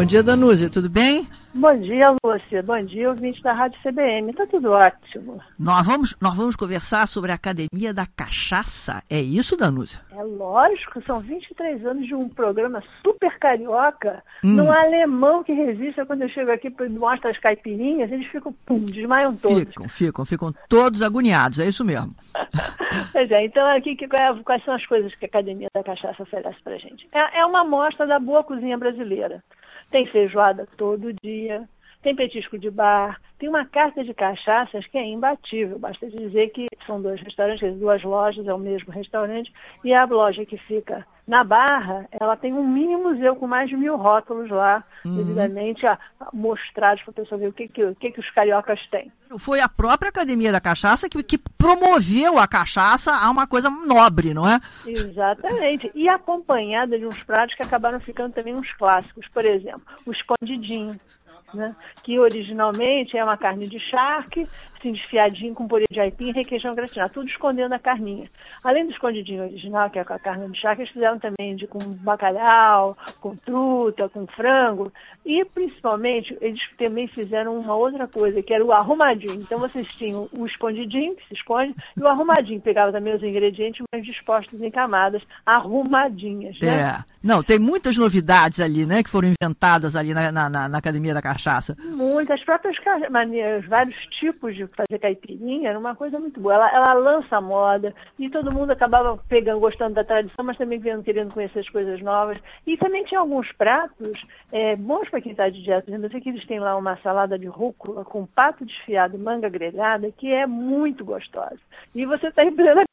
Bom dia, Danúzia, tudo bem? Bom dia, Lúcia. Bom dia, ouvinte da Rádio CBM. Tá tudo ótimo. Nós vamos, nós vamos conversar sobre a Academia da Cachaça. É isso, Danúzia? É lógico, são 23 anos de um programa super carioca. Hum. Num alemão que resiste, quando eu chego aqui e mostro as caipirinhas, eles ficam, pum, desmaiam todos. Ficam, ficam, ficam todos agoniados, é isso mesmo. pois é, então aqui quais são as coisas que a Academia da Cachaça oferece pra gente? É, é uma amostra da boa cozinha brasileira. Tem feijoada todo dia, tem petisco de bar, tem uma carta de cachaças que é imbatível. Basta dizer que são dois restaurantes, duas lojas, é o mesmo restaurante, e a loja que fica na Barra, ela tem um mini museu com mais de mil rótulos lá, uhum. devidamente ah, mostrados para a pessoa ver o que, que, o que, que os cariocas têm. Foi a própria Academia da Cachaça que, que promoveu a cachaça a uma coisa nobre, não é? Exatamente. E acompanhada de uns pratos que acabaram ficando também uns clássicos. Por exemplo, o escondidinho né? que originalmente é uma carne de charque, assim, desfiadinho com purê de aipim e requeijão gratinado, tudo escondendo a carninha. Além do escondidinho original, que é com a carne de charque, eles fizeram também de, com bacalhau, com truta, com frango, e principalmente eles também fizeram uma outra coisa, que era o arrumadinho. Então vocês tinham o escondidinho, que se esconde, e o arrumadinho, pegava também os ingredientes, mas dispostos em camadas arrumadinhas. Né? É. Não, tem muitas novidades ali, né, que foram inventadas ali na, na, na Academia da Cachaça. Muitas, próprias maneiras, vários tipos de fazer caipirinha, era uma coisa muito boa. Ela, ela lança a moda e todo mundo acabava pegando, gostando da tradição, mas também vendo, querendo conhecer as coisas novas. E também tinha alguns pratos é, bons para quem está de dieta. Eu sei que eles têm lá uma salada de rúcula com pato desfiado e manga grelhada, que é muito gostosa. E você está em plena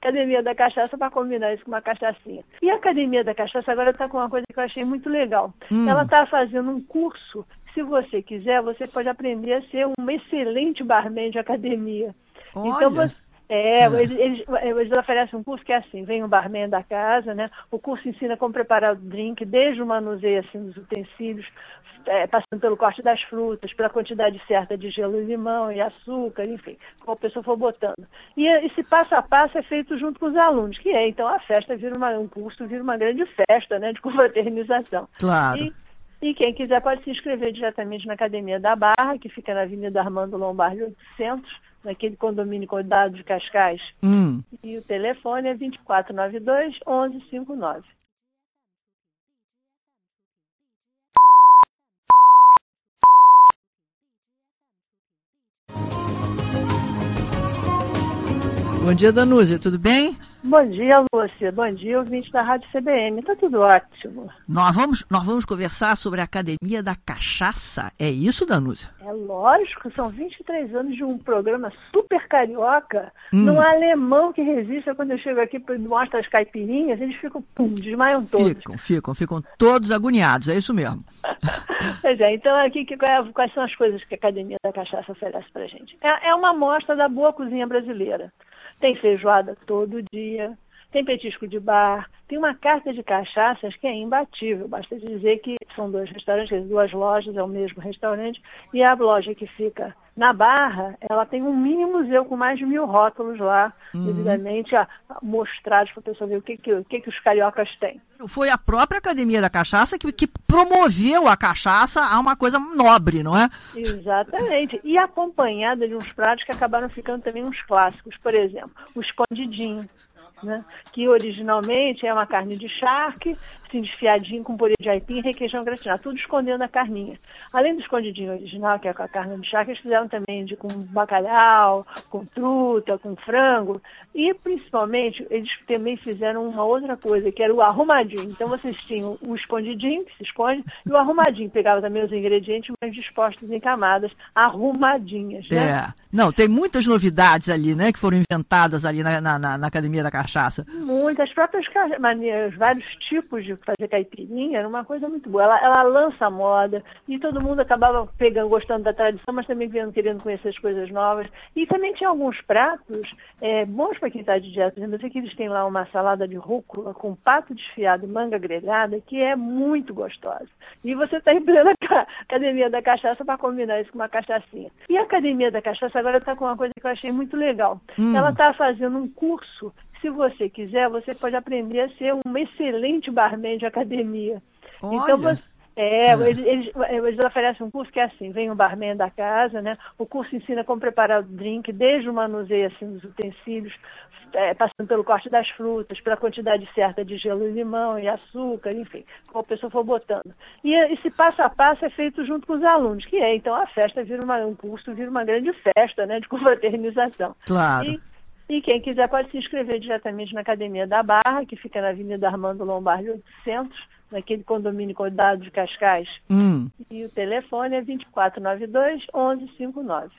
academia da cachaça para combinar isso com uma cachaçinha. E a academia da cachaça agora está com uma coisa que eu achei muito legal. Hum. Ela está fazendo um curso se você quiser, você pode aprender a ser um excelente barman de academia. Olha. Então você é, é. Eles, eles, eles, oferecem um curso que é assim, vem um barman da casa, né? O curso ensina como preparar o drink, desde o manuseio assim, dos utensílios, é, passando pelo corte das frutas, pela quantidade certa de gelo e limão e açúcar, enfim, como a pessoa for botando. E esse passo a passo é feito junto com os alunos, que é, então, a festa vira uma, um curso, vira uma grande festa, né? De confraternização. Claro. E, e quem quiser pode se inscrever diretamente na Academia da Barra, que fica na Avenida Armando Lombardi 800, naquele condomínio cuidado de Cascais. Hum. E o telefone é 2492 1159. Bom dia, Danúzia, tudo bem? Bom dia, Lúcia. Bom dia, ouvinte da Rádio CBM. Tá tudo ótimo. Nós vamos, nós vamos conversar sobre a Academia da Cachaça. É isso, Danúzia? É lógico, são 23 anos de um programa super carioca, hum. num alemão que resiste. Quando eu chego aqui e mostro as caipirinhas, eles ficam, pum, desmaiam todos. Ficam, ficam, ficam todos agoniados, é isso mesmo. pois é, então aqui quais são as coisas que a Academia da Cachaça oferece pra gente? É, é uma amostra da boa cozinha brasileira. Tem feijoada todo dia, tem petisco de bar, tem uma carta de cachaças que é imbatível. Basta dizer que são dois restaurantes, duas lojas, é o mesmo restaurante, e a loja que fica na Barra, ela tem um mini museu com mais de mil rótulos lá, uhum. devidamente ah, mostrados para a pessoa ver o que, que, o que, que os cariocas têm. Foi a própria Academia da Cachaça que, que promoveu a cachaça a uma coisa nobre, não é? Exatamente. E acompanhada de uns pratos que acabaram ficando também uns clássicos. Por exemplo, o escondidinho né? que originalmente é uma carne de charque, assim, desfiadinho com purê de aipim e requeijão gratinado, tudo escondendo a carninha. Além do escondidinho original, que é com a carne de charque, eles fizeram também de, com bacalhau, com truta, com frango, e principalmente eles também fizeram uma outra coisa, que era o arrumadinho. Então vocês tinham o escondidinho, que se esconde, e o arrumadinho, pegava também os ingredientes, mas dispostos em camadas arrumadinhas. Né? É. Não, tem muitas novidades ali, né, que foram inventadas ali na, na, na Academia da cachaça? Muitas, próprias maneiras, vários tipos de fazer caipirinha, era uma coisa muito boa. Ela, ela lança a moda e todo mundo acabava pegando, gostando da tradição, mas também vendo, querendo conhecer as coisas novas. E também tinha alguns pratos é, bons para quem está de dieta. Eu sei que eles têm lá uma salada de rúcula com pato desfiado e manga grelhada, que é muito gostosa. E você está em plena academia da cachaça para combinar isso com uma cachaçinha. E a academia da cachaça agora está com uma coisa que eu achei muito legal. Hum. Ela está fazendo um curso se você quiser, você pode aprender a ser um excelente barman de academia. Olha. Então você É, é. Eles, eles, eles, oferecem um curso que é assim, vem o barman da casa, né? O curso ensina como preparar o drink, desde o manuseio assim, dos utensílios, é, passando pelo corte das frutas, pela quantidade certa de gelo e limão e açúcar, enfim, como a pessoa for botando. E esse passo a passo é feito junto com os alunos, que é, então a festa vira uma, um curso, vira uma grande festa, né? De confraternização. Claro. E, e quem quiser pode se inscrever diretamente na Academia da Barra, que fica na Avenida Armando Lombardi 800, naquele condomínio Cuidado de Cascais. Hum. E o telefone é 2492 1159.